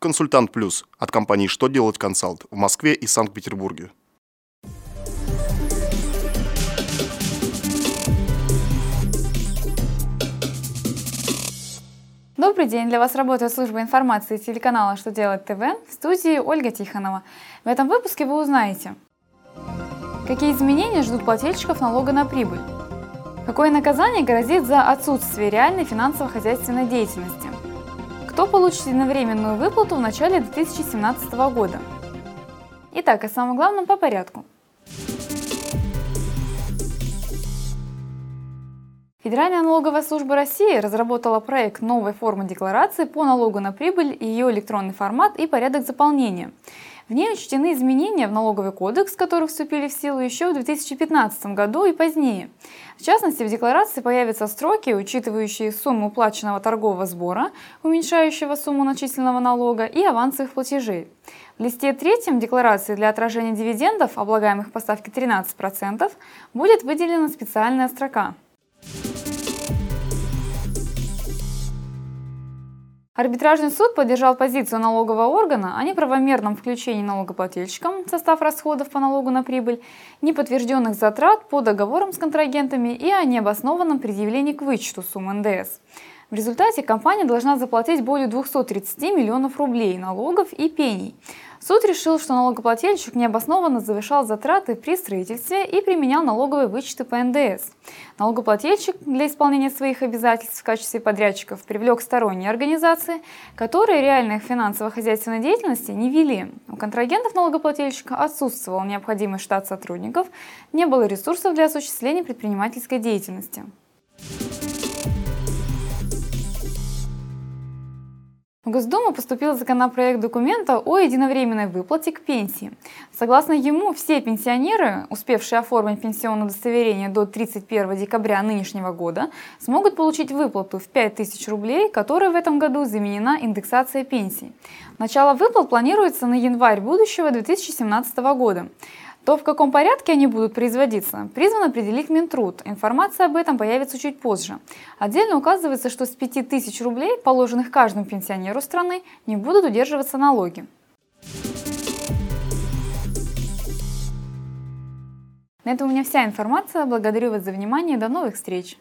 Консультант Плюс от компании «Что делать консалт» в Москве и Санкт-Петербурге. Добрый день! Для вас работает служба информации телеканала «Что делать ТВ» в студии Ольга Тихонова. В этом выпуске вы узнаете, какие изменения ждут плательщиков налога на прибыль, какое наказание грозит за отсутствие реальной финансово-хозяйственной деятельности, кто получит единовременную выплату в начале 2017 года. Итак, о самом главном по порядку – Федеральная налоговая служба России разработала проект новой формы декларации по налогу на прибыль, ее электронный формат и порядок заполнения. В ней учтены изменения в налоговый кодекс, которые вступили в силу еще в 2015 году и позднее. В частности, в декларации появятся строки, учитывающие сумму уплаченного торгового сбора, уменьшающего сумму начисленного налога и авансовых платежей. В листе третьем декларации для отражения дивидендов, облагаемых по ставке 13%, будет выделена специальная строка – Арбитражный суд поддержал позицию налогового органа о неправомерном включении налогоплательщикам в состав расходов по налогу на прибыль, неподтвержденных затрат по договорам с контрагентами и о необоснованном предъявлении к вычету сумм НДС. В результате компания должна заплатить более 230 миллионов рублей налогов и пений. Суд решил, что налогоплательщик необоснованно завышал затраты при строительстве и применял налоговые вычеты по НДС. Налогоплательщик для исполнения своих обязательств в качестве подрядчиков привлек сторонние организации, которые реальной финансово-хозяйственной деятельности не вели. У контрагентов налогоплательщика отсутствовал необходимый штат сотрудников, не было ресурсов для осуществления предпринимательской деятельности. В Госдуму поступил законопроект документа о единовременной выплате к пенсии. Согласно ему, все пенсионеры, успевшие оформить пенсионное удостоверение до 31 декабря нынешнего года, смогут получить выплату в 5000 рублей, которой в этом году заменена индексация пенсий. Начало выплат планируется на январь будущего 2017 года. То, в каком порядке они будут производиться, призван определить Минтруд. Информация об этом появится чуть позже. Отдельно указывается, что с 5000 рублей, положенных каждому пенсионеру страны, не будут удерживаться налоги. На этом у меня вся информация. Благодарю вас за внимание. До новых встреч!